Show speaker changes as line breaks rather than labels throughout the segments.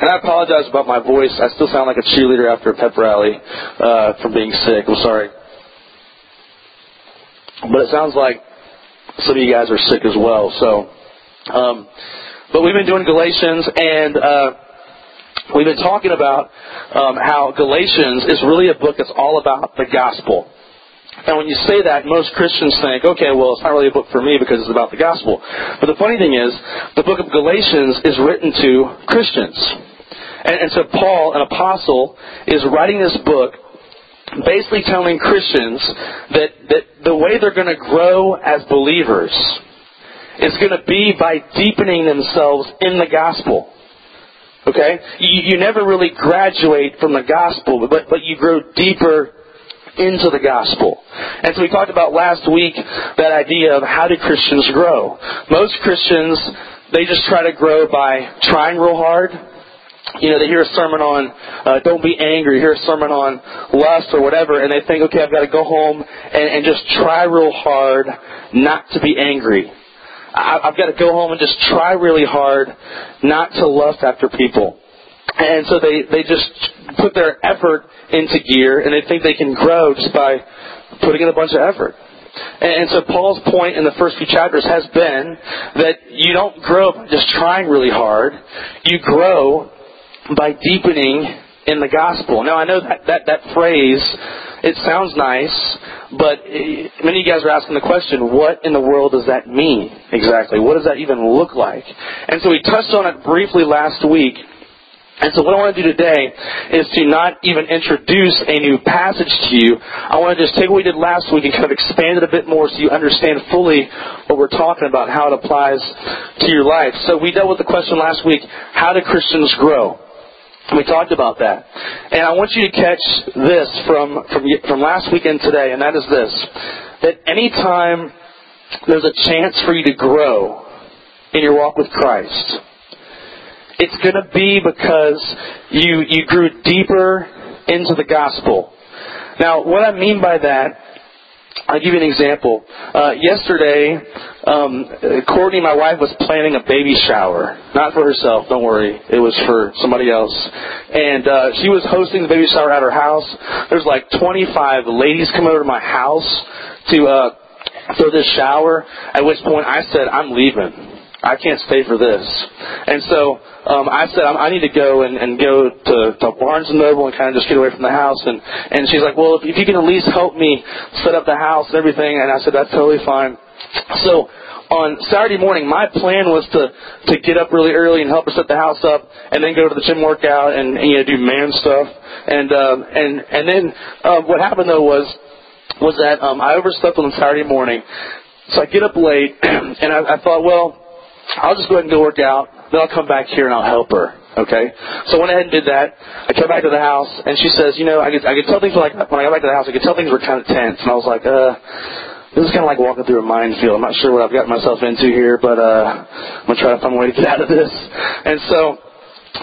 And I apologize about my voice. I still sound like a cheerleader after a pep rally uh, from being sick. I'm sorry. But it sounds like some of you guys are sick as well. So, um, but we've been doing Galatians, and uh, we've been talking about um, how Galatians is really a book that's all about the gospel. And when you say that, most Christians think, okay, well, it's not really a book for me because it's about the gospel. But the funny thing is, the book of Galatians is written to Christians. And, and so Paul, an apostle, is writing this book basically telling Christians that, that the way they're going to grow as believers is going to be by deepening themselves in the gospel. Okay? You, you never really graduate from the gospel, but, but you grow deeper into the gospel. And so we talked about last week that idea of how do Christians grow. Most Christians, they just try to grow by trying real hard. You know, they hear a sermon on uh, don't be angry, hear a sermon on lust or whatever, and they think, okay, I've got to go home and, and just try real hard not to be angry. I, I've got to go home and just try really hard not to lust after people. And so they, they just put their effort into gear and they think they can grow just by putting in a bunch of effort. And so Paul's point in the first few chapters has been that you don't grow by just trying really hard. You grow by deepening in the gospel. Now I know that, that, that phrase, it sounds nice, but many of you guys are asking the question, what in the world does that mean exactly? What does that even look like? And so we touched on it briefly last week, and so what I want to do today is to not even introduce a new passage to you. I want to just take what we did last week and kind of expand it a bit more so you understand fully what we're talking about, how it applies to your life. So we dealt with the question last week, how do Christians grow? We talked about that. And I want you to catch this from, from, from last weekend today, and that is this. That anytime there's a chance for you to grow in your walk with Christ, it's going to be because you, you grew deeper into the gospel. Now, what I mean by that, I'll give you an example. Uh, yesterday, um, Courtney, my wife, was planning a baby shower. Not for herself, don't worry. It was for somebody else. And uh, she was hosting the baby shower at her house. There's like 25 ladies come over to my house to uh, throw this shower. At which point I said, I'm leaving. I can't stay for this. And so um, I said, I need to go and, and go to, to Barnes and Noble and kind of just get away from the house. And, and she's like, well, if, if you can at least help me set up the house and everything. And I said, that's totally fine. So on Saturday morning, my plan was to to get up really early and help her set the house up, and then go to the gym workout and, and you know do man stuff. And um, and and then uh, what happened though was was that um, I overslept on Saturday morning, so I get up late, and I, I thought, well, I'll just go ahead and go work out. Then I'll come back here and I'll help her. Okay? So I went ahead and did that. I came back to the house and she says, you know, I could, I could tell things were like, when I got back to the house, I could tell things were kind of tense. And I was like, uh, this is kind of like walking through a minefield. I'm not sure what I've gotten myself into here, but, uh, I'm going to try to find a way to get out of this. And so,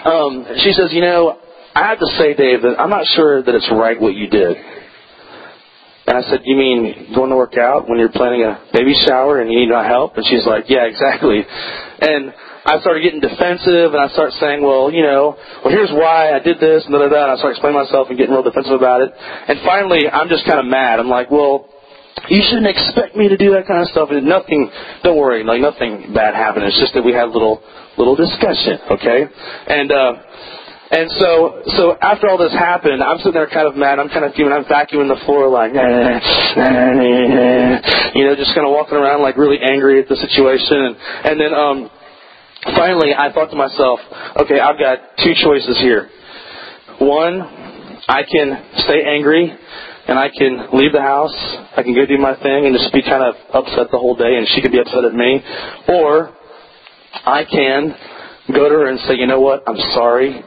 um, she says, you know, I have to say, Dave, that I'm not sure that it's right what you did. And I said, you mean going to work out when you're planning a baby shower and you need my help? And she's like, yeah, exactly. And I started getting defensive and I start saying, well, you know, well, here's why I did this and da da da. And I start explaining myself and getting real defensive about it. And finally, I'm just kind of mad. I'm like, well, you shouldn't expect me to do that kind of stuff. And nothing, don't worry, like nothing bad happened. It's just that we had a little, little discussion, okay? And, uh, and so, so after all this happened, I'm sitting there kind of mad. I'm kind of fuming. I'm vacuuming the floor like, you know, just kind of walking around like really angry at the situation. And, and then, um, finally I thought to myself, okay, I've got two choices here. One, I can stay angry and I can leave the house. I can go do my thing and just be kind of upset the whole day and she could be upset at me. Or I can go to her and say, you know what, I'm sorry.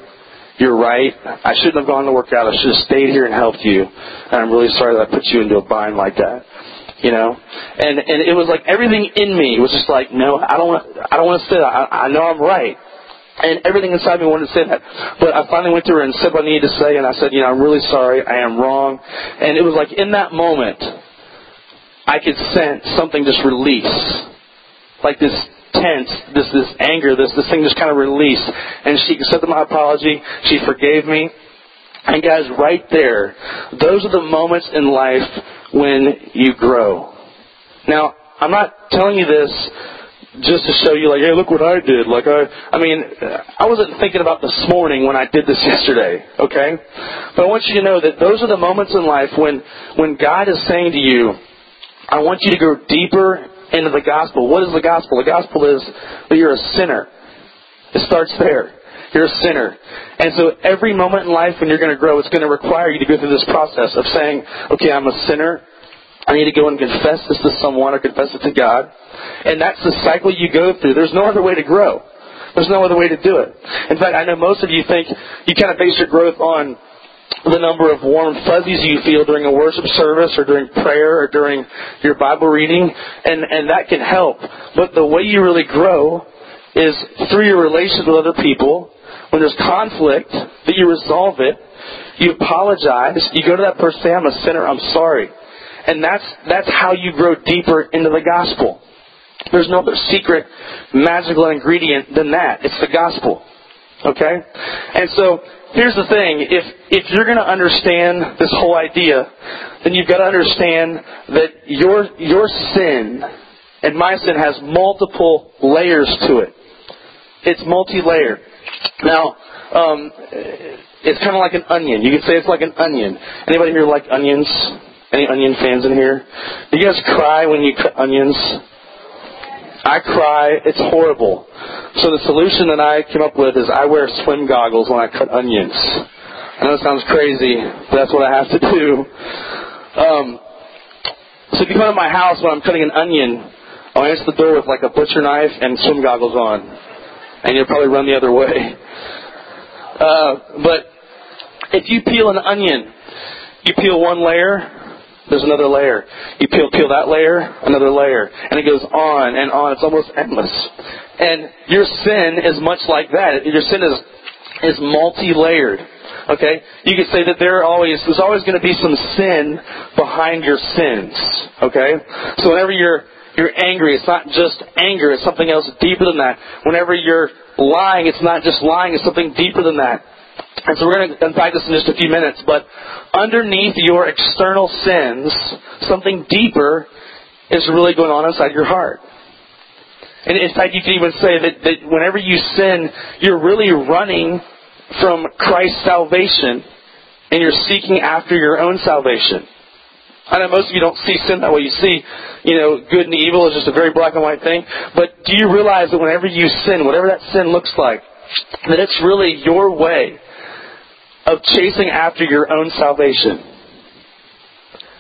You're right. I shouldn't have gone to work out. I should have stayed here and helped you. And I'm really sorry that I put you into a bind like that. You know, and and it was like everything in me was just like, no, I don't want, I don't want to say that. I, I know I'm right, and everything inside me wanted to say that. But I finally went to her and said what I needed to say, and I said, you know, I'm really sorry. I am wrong. And it was like in that moment, I could sense something just release, like this tense, this this anger, this this thing just kind of released, and she accepted my apology. She forgave me. And guys, right there, those are the moments in life when you grow. Now, I'm not telling you this just to show you like, hey, look what I did. Like I, I mean, I wasn't thinking about this morning when I did this yesterday, okay? But I want you to know that those are the moments in life when, when God is saying to you, I want you to go deeper into the gospel. What is the gospel? The gospel is that you're a sinner. It starts there. You're a sinner. And so every moment in life when you're going to grow, it's going to require you to go through this process of saying, okay, I'm a sinner. I need to go and confess this to someone or confess it to God. And that's the cycle you go through. There's no other way to grow. There's no other way to do it. In fact, I know most of you think you kind of base your growth on the number of warm fuzzies you feel during a worship service or during prayer or during your Bible reading, and, and that can help. But the way you really grow is through your relations with other people. When there's conflict, that you resolve it, you apologize, you go to that person, say, I'm a sinner, I'm sorry. And that's, that's how you grow deeper into the gospel. There's no other secret magical ingredient than that. It's the gospel. Okay? And so, here's the thing. If, if you're going to understand this whole idea, then you've got to understand that your, your sin and my sin has multiple layers to it. It's multi-layered. Now, um, it's kind of like an onion. You could say it's like an onion. Anybody here like onions? Any onion fans in here? Do you guys cry when you cut onions? I cry. It's horrible. So the solution that I came up with is I wear swim goggles when I cut onions. I know it sounds crazy, but that's what I have to do. Um, so if you come to my house when I'm cutting an onion, I'll answer the door with like a butcher knife and swim goggles on, and you'll probably run the other way. Uh, but if you peel an onion, you peel one layer, there's another layer. You peel peel that layer, another layer, and it goes on and on. It's almost endless. And your sin is much like that. Your sin is is multi-layered. Okay? You could say that there are always there's always going to be some sin behind your sins. Okay? So whenever you're you're angry, it's not just anger, it's something else deeper than that. Whenever you're lying, it's not just lying, it's something deeper than that. And so we're going to unpack this in just a few minutes, but underneath your external sins, something deeper is really going on inside your heart. And in fact, you can even say that, that whenever you sin, you're really running from Christ's salvation and you're seeking after your own salvation. I know most of you don't see sin that way. You see, you know, good and evil is just a very black and white thing. But do you realize that whenever you sin, whatever that sin looks like, that it's really your way of chasing after your own salvation.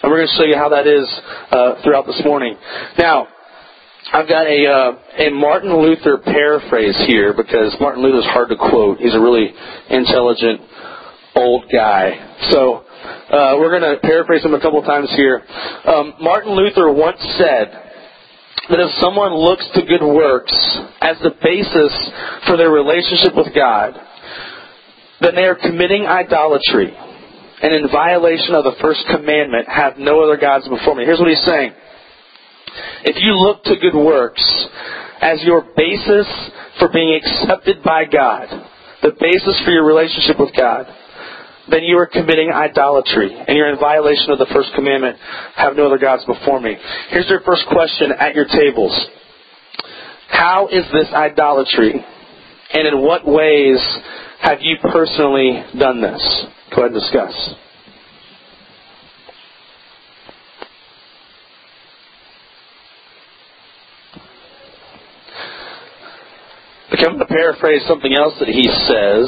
And we're going to show you how that is uh, throughout this morning. Now, I've got a uh, a Martin Luther paraphrase here because Martin Luther's hard to quote. He's a really intelligent old guy. So uh, we're going to paraphrase him a couple times here. Um, Martin Luther once said that if someone looks to good works as the basis for their relationship with God, then they are committing idolatry and in violation of the first commandment have no other gods before me. Here's what he's saying. If you look to good works as your basis for being accepted by God, the basis for your relationship with God, then you are committing idolatry and you're in violation of the first commandment have no other gods before me. Here's your first question at your tables. How is this idolatry? And in what ways have you personally done this? Go ahead and discuss. I'm going to paraphrase something else that he says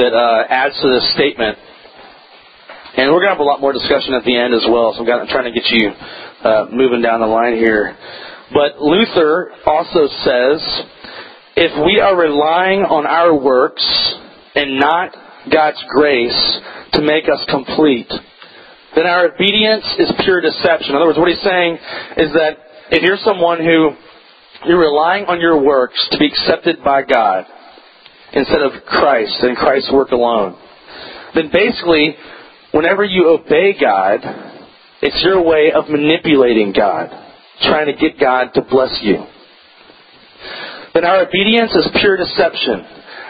that uh, adds to this statement. And we're going to have a lot more discussion at the end as well, so I'm trying to get you uh, moving down the line here. But Luther also says if we are relying on our works and not God's grace to make us complete, then our obedience is pure deception. In other words, what he's saying is that if you're someone who you're relying on your works to be accepted by God instead of Christ and Christ's work alone, then basically, whenever you obey God, it's your way of manipulating God, trying to get God to bless you. Then our obedience is pure deception.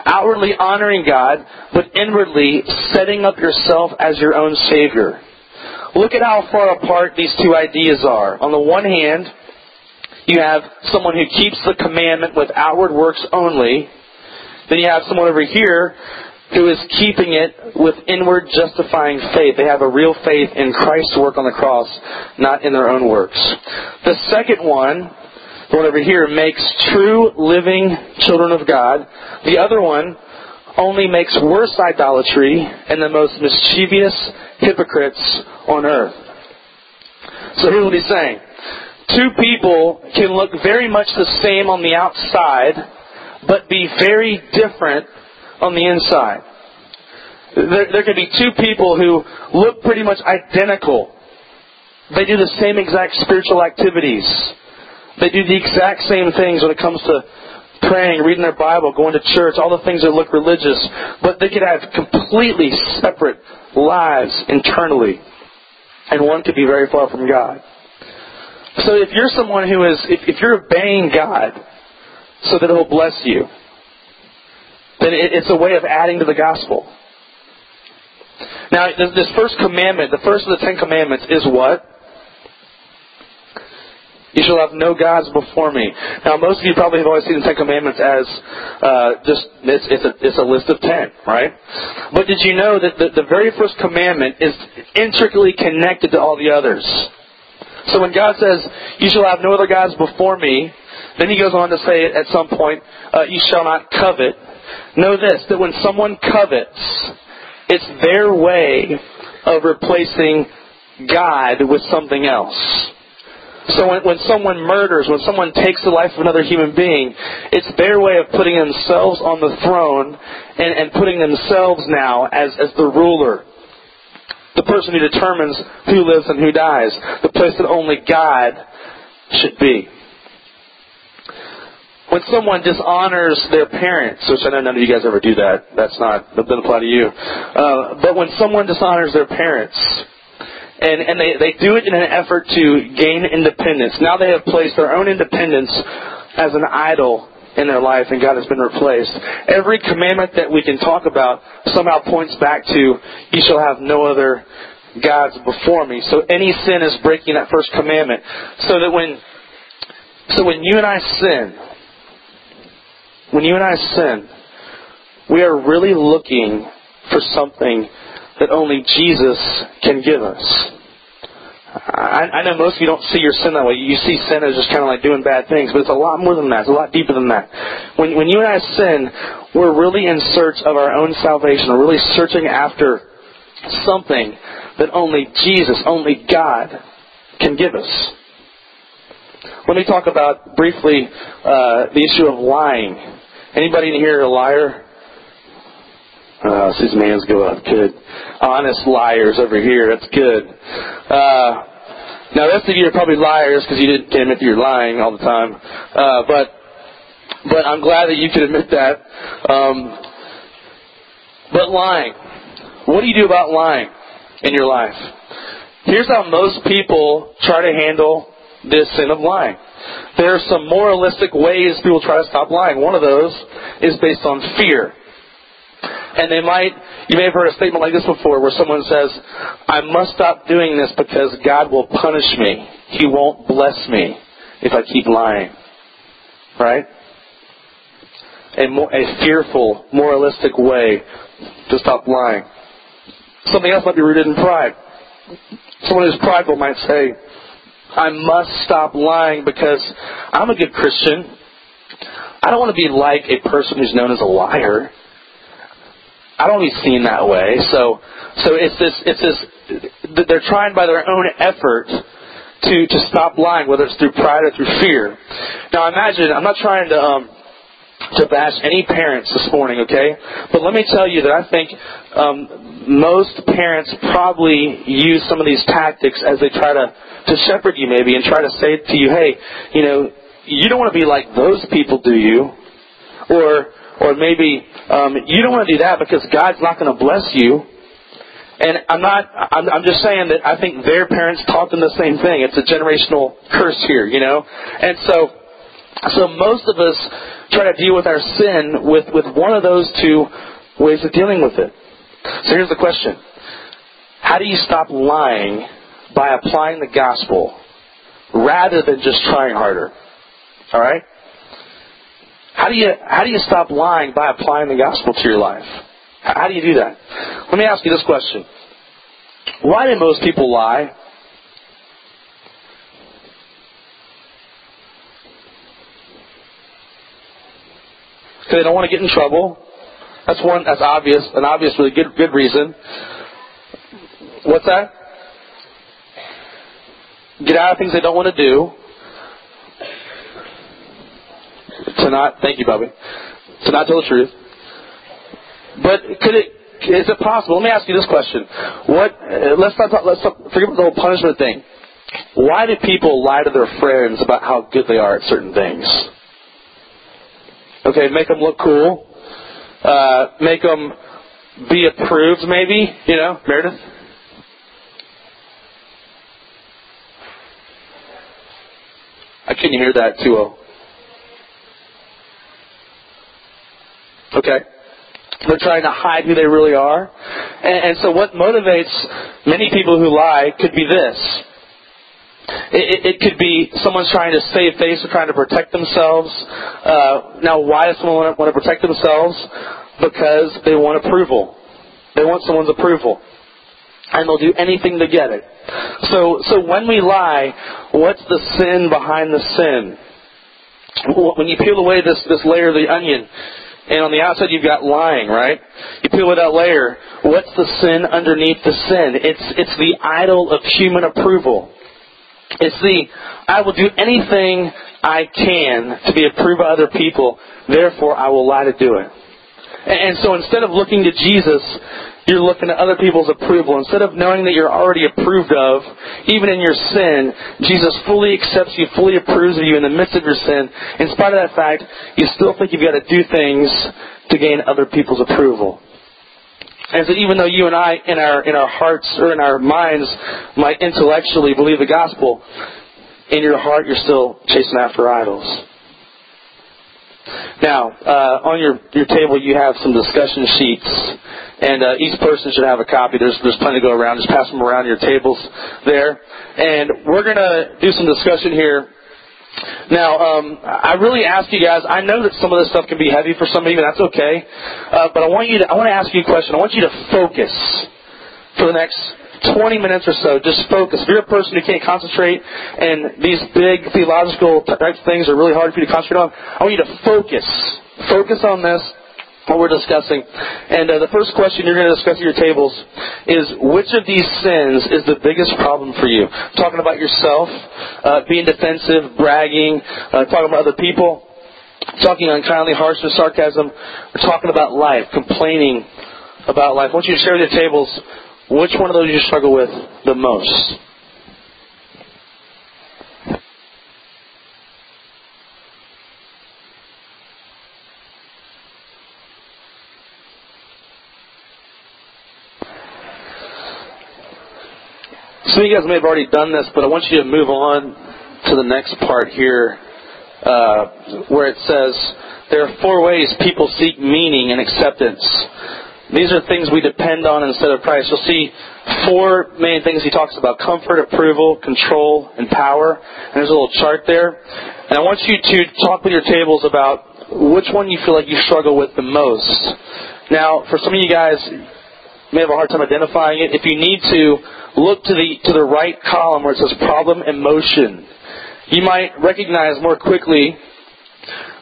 Outwardly honoring God, but inwardly setting up yourself as your own Savior. Look at how far apart these two ideas are. On the one hand, you have someone who keeps the commandment with outward works only. Then you have someone over here who is keeping it with inward justifying faith. They have a real faith in Christ's work on the cross, not in their own works. The second one, the one over here, makes true living children of God. The other one only makes worse idolatry and the most mischievous hypocrites on earth. So here's what he's saying. Two people can look very much the same on the outside, but be very different on the inside. There, there can be two people who look pretty much identical. They do the same exact spiritual activities. They do the exact same things when it comes to praying, reading their Bible, going to church, all the things that look religious. But they could have completely separate lives internally. And one could be very far from God. So if you're someone who is, if, if you're obeying God so that He'll bless you, then it's a way of adding to the gospel. Now, this first commandment, the first of the Ten Commandments, is what? You shall have no gods before me. Now, most of you probably have always seen the Ten Commandments as uh, just it's, it's, a, it's a list of ten, right? But did you know that the, the very first commandment is intricately connected to all the others? So when God says, "You shall have no other gods before me," then He goes on to say at some point, uh, "You shall not covet." Know this, that when someone covets, it's their way of replacing God with something else. So when, when someone murders, when someone takes the life of another human being, it's their way of putting themselves on the throne and, and putting themselves now as, as the ruler. The person who determines who lives and who dies. The place that only God should be when someone dishonors their parents, which I know none of you guys ever do that, that's not, that doesn't apply to you. Uh, but when someone dishonors their parents, and, and they, they do it in an effort to gain independence, now they have placed their own independence as an idol in their life and God has been replaced. Every commandment that we can talk about somehow points back to, you shall have no other gods before me. So any sin is breaking that first commandment. So that when, so when you and I sin, when you and I sin, we are really looking for something that only Jesus can give us. I, I know most of you don't see your sin that way. You see sin as just kind of like doing bad things, but it's a lot more than that. It's a lot deeper than that. When, when you and I sin, we're really in search of our own salvation. We're really searching after something that only Jesus, only God can give us. Let me talk about briefly uh, the issue of lying. Anybody in here a liar? Uh, hands go up. Good. Honest liars over here. That's good. Uh, now, the rest of you are probably liars because you didn't admit you're lying all the time. Uh, but, but I'm glad that you can admit that. Um, but lying. What do you do about lying in your life? Here's how most people try to handle this sin of lying. There are some moralistic ways people try to stop lying. One of those is based on fear. And they might, you may have heard a statement like this before where someone says, I must stop doing this because God will punish me. He won't bless me if I keep lying. Right? A, more, a fearful, moralistic way to stop lying. Something else might be rooted in pride. Someone who's prideful might say, I must stop lying because I'm a good Christian. I don't want to be like a person who's known as a liar. I don't be seen that way. So, so it's this, it's this, they're trying by their own effort to, to stop lying, whether it's through pride or through fear. Now imagine, I'm not trying to, um, to bash any parents this morning, okay? But let me tell you that I think um, most parents probably use some of these tactics as they try to to shepherd you maybe and try to say to you, hey, you know, you don't want to be like those people, do you? Or, or maybe um, you don't want to do that because God's not going to bless you. And I'm not, I'm, I'm just saying that I think their parents taught them the same thing. It's a generational curse here, you know? And so, So most of us try to deal with our sin with, with one of those two ways of dealing with it. So here's the question. How do you stop lying by applying the gospel rather than just trying harder? Alright? How do you, how do you stop lying by applying the gospel to your life? How do you do that? Let me ask you this question. Why do most people lie? Because they don't want to get in trouble. That's one. That's obvious. An obviously good good reason. What's that? Get out of things they don't want to do. Not. Thank you, Bobby. To not tell the truth. But could it? Is it possible? Let me ask you this question. What? Let's not talk, let's talk, forget the whole punishment thing. Why do people lie to their friends about how good they are at certain things? Okay, make them look cool. Uh, make them be approved, maybe. You know, Meredith. I couldn't hear that too well. Okay. They're trying to hide who they really are. And, and so what motivates many people who lie could be this. It, it, it could be someone's trying to save face or trying to protect themselves. Uh, now, why does someone want to, want to protect themselves? Because they want approval. They want someone's approval. And they'll do anything to get it. So, so when we lie, what's the sin behind the sin? When you peel away this, this layer of the onion, and on the outside you've got lying, right? You peel that layer. What's the sin underneath the sin? It's, it's the idol of human approval. It's the, I will do anything I can to be approved by other people, therefore I will lie to do it. And so instead of looking to Jesus, you're looking at other people's approval. Instead of knowing that you're already approved of, even in your sin, Jesus fully accepts you, fully approves of you in the midst of your sin. In spite of that fact, you still think you've got to do things to gain other people's approval. And so even though you and I, in our, in our hearts or in our minds, might intellectually believe the gospel, in your heart you're still chasing after idols. Now, uh, on your, your table you have some discussion sheets, and uh, each person should have a copy. There's, there's plenty to go around. Just pass them around your tables there. And we're going to do some discussion here. Now, um, I really ask you guys. I know that some of this stuff can be heavy for some of you, and that's okay. Uh, but I want you to. I want to ask you a question. I want you to focus for the next 20 minutes or so, just focus. If you're a person who can't concentrate and these big theological types of things are really hard for you to concentrate on, I want you to focus. Focus on this, what we're discussing. And uh, the first question you're going to discuss at your tables is which of these sins is the biggest problem for you? Talking about yourself, uh, being defensive, bragging, uh, talking about other people, talking unkindly, harshness, sarcasm. We're talking about life, complaining about life. I want you to share with your tables which one of those you struggle with the most? Some of you guys may have already done this, but I want you to move on to the next part here, uh, where it says, There are four ways people seek meaning and acceptance. These are things we depend on instead of Christ. You'll see four main things he talks about comfort, approval, control, and power. And there's a little chart there. And I want you to talk with your tables about which one you feel like you struggle with the most. Now, for some of you guys, you may have a hard time identifying it. If you need to, look to the, to the right column where it says problem emotion. You might recognize more quickly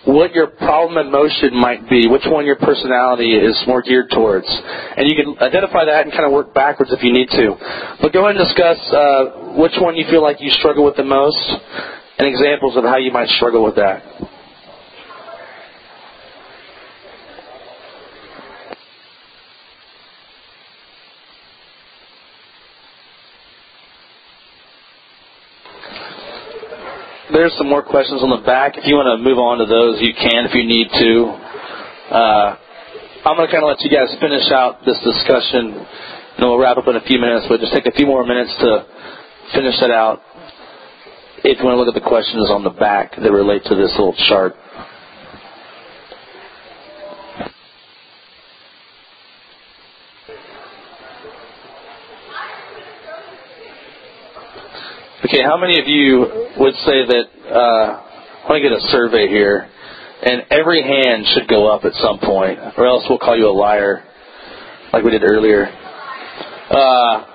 what your problem emotion might be, which one your personality is more geared towards. And you can identify that and kind of work backwards if you need to. But go ahead and discuss uh, which one you feel like you struggle with the most and examples of how you might struggle with that. There's some more questions on the back. If you want to move on to those, you can if you need to. Uh, I'm going to kind of let you guys finish out this discussion, and we'll wrap up in a few minutes, but just take a few more minutes to finish that out. if you want to look at the questions on the back that relate to this little chart. Okay, how many of you would say that, uh, I want to get a survey here, and every hand should go up at some point, or else we'll call you a liar, like we did earlier. Uh,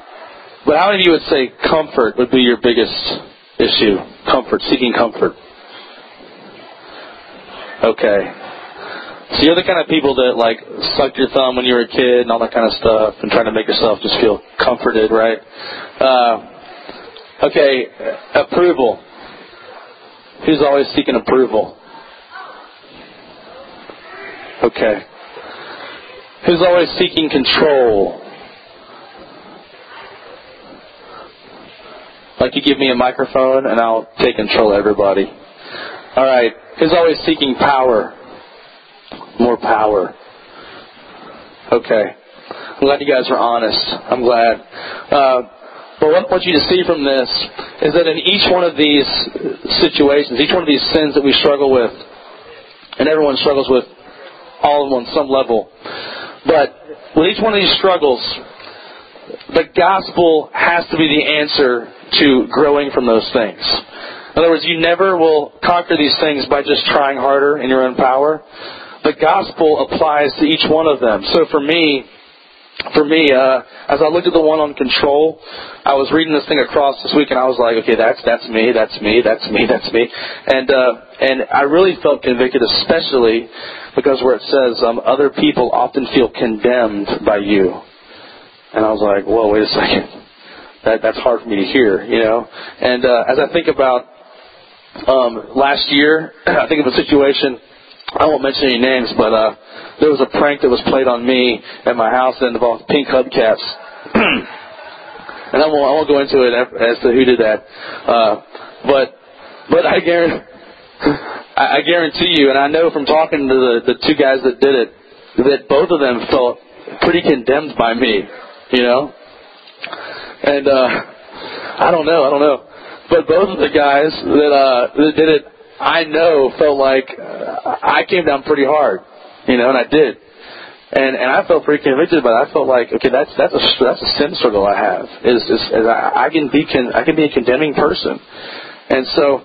but how many of you would say comfort would be your biggest issue? Comfort, seeking comfort. Okay. So you're the kind of people that like sucked your thumb when you were a kid and all that kind of stuff and trying to make yourself just feel comforted, right? Uh, okay, approval. Who's always seeking approval? Okay. Who's always seeking control? Like you give me a microphone and I'll take control of everybody. All right. Who's always seeking power? More power. Okay. I'm glad you guys are honest. I'm glad. Uh, but what I want you to see from this is that in each one of these situations, each one of these sins that we struggle with, and everyone struggles with all of them on some level, but with each one of these struggles, the gospel has to be the answer to growing from those things. In other words, you never will conquer these things by just trying harder in your own power. The gospel applies to each one of them. So for me, for me, uh, as I looked at the one on control, I was reading this thing across this week, and I was like, okay, that's that's me, that's me, that's me, that's me, and uh, and I really felt convicted, especially because where it says um, other people often feel condemned by you, and I was like, whoa, wait a second that that's hard for me to hear, you know. And uh, as I think about um, last year, I think of a situation. I won't mention any names, but uh, there was a prank that was played on me at my house that involved pink hubcaps. and I won't, I won't go into it as to who did that. Uh, but but I guarantee I guarantee you, and I know from talking to the the two guys that did it, that both of them felt pretty condemned by me. You know, and uh, I don't know, I don't know. But both of the guys that uh, that did it, I know felt like uh, I came down pretty hard, you know, and I did. And and I felt pretty convicted it. I felt like okay, that's that's a that's a sin struggle I have. Is is, is I, I can be con, I can be a condemning person, and so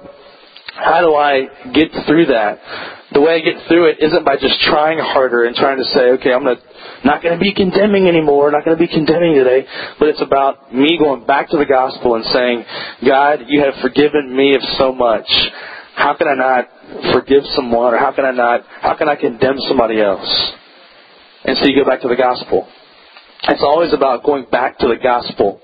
how do I get through that? The way I get through it isn't by just trying harder and trying to say, okay, I'm gonna not going to be condemning anymore, not going to be condemning today, but it's about me going back to the gospel and saying, God, you have forgiven me of so much. How can I not forgive someone, or how can I not, how can I condemn somebody else? And so you go back to the gospel. It's always about going back to the gospel.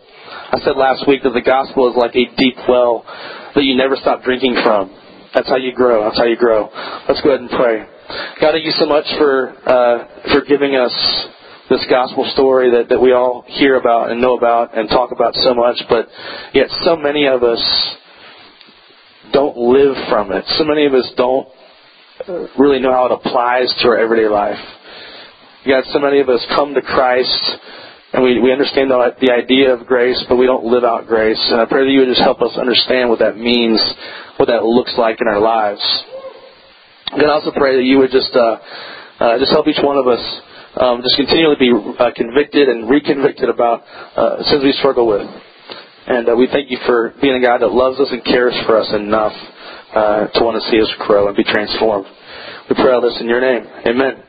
I said last week that the gospel is like a deep well that you never stop drinking from. That's how you grow. That's how you grow. Let's go ahead and pray. God, thank you so much for uh, for giving us this gospel story that, that we all hear about and know about and talk about so much, but yet so many of us don't live from it. So many of us don't really know how it applies to our everyday life. God, so many of us come to Christ and we, we understand the, the idea of grace, but we don't live out grace. And I pray that you would just help us understand what that means, what that looks like in our lives. God, I also pray that you would just uh, uh, just help each one of us um, just continually be uh, convicted and reconvicted about uh, sins we struggle with. And uh, we thank you for being a God that loves us and cares for us enough uh, to want to see us grow and be transformed. We pray all this in your name. Amen.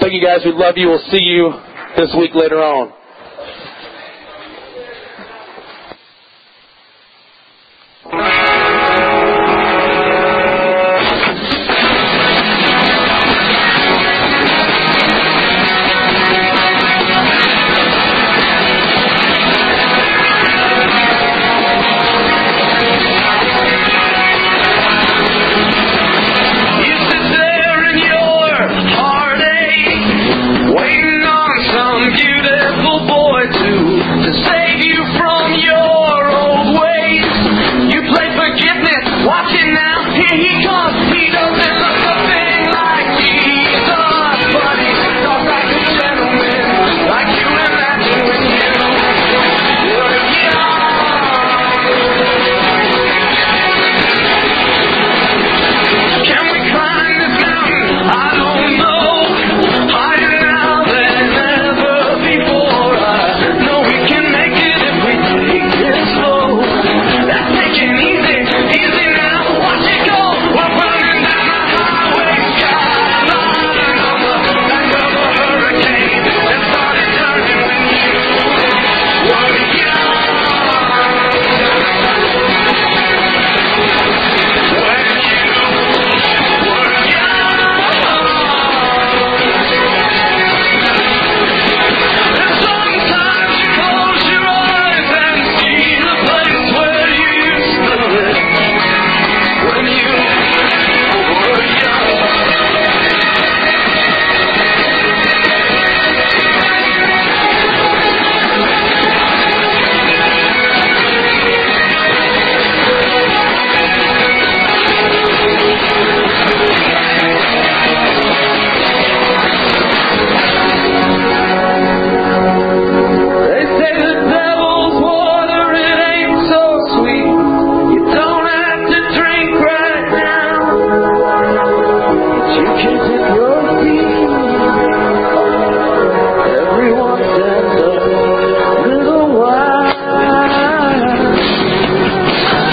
Thank you guys. We love you. We'll see you this week later on.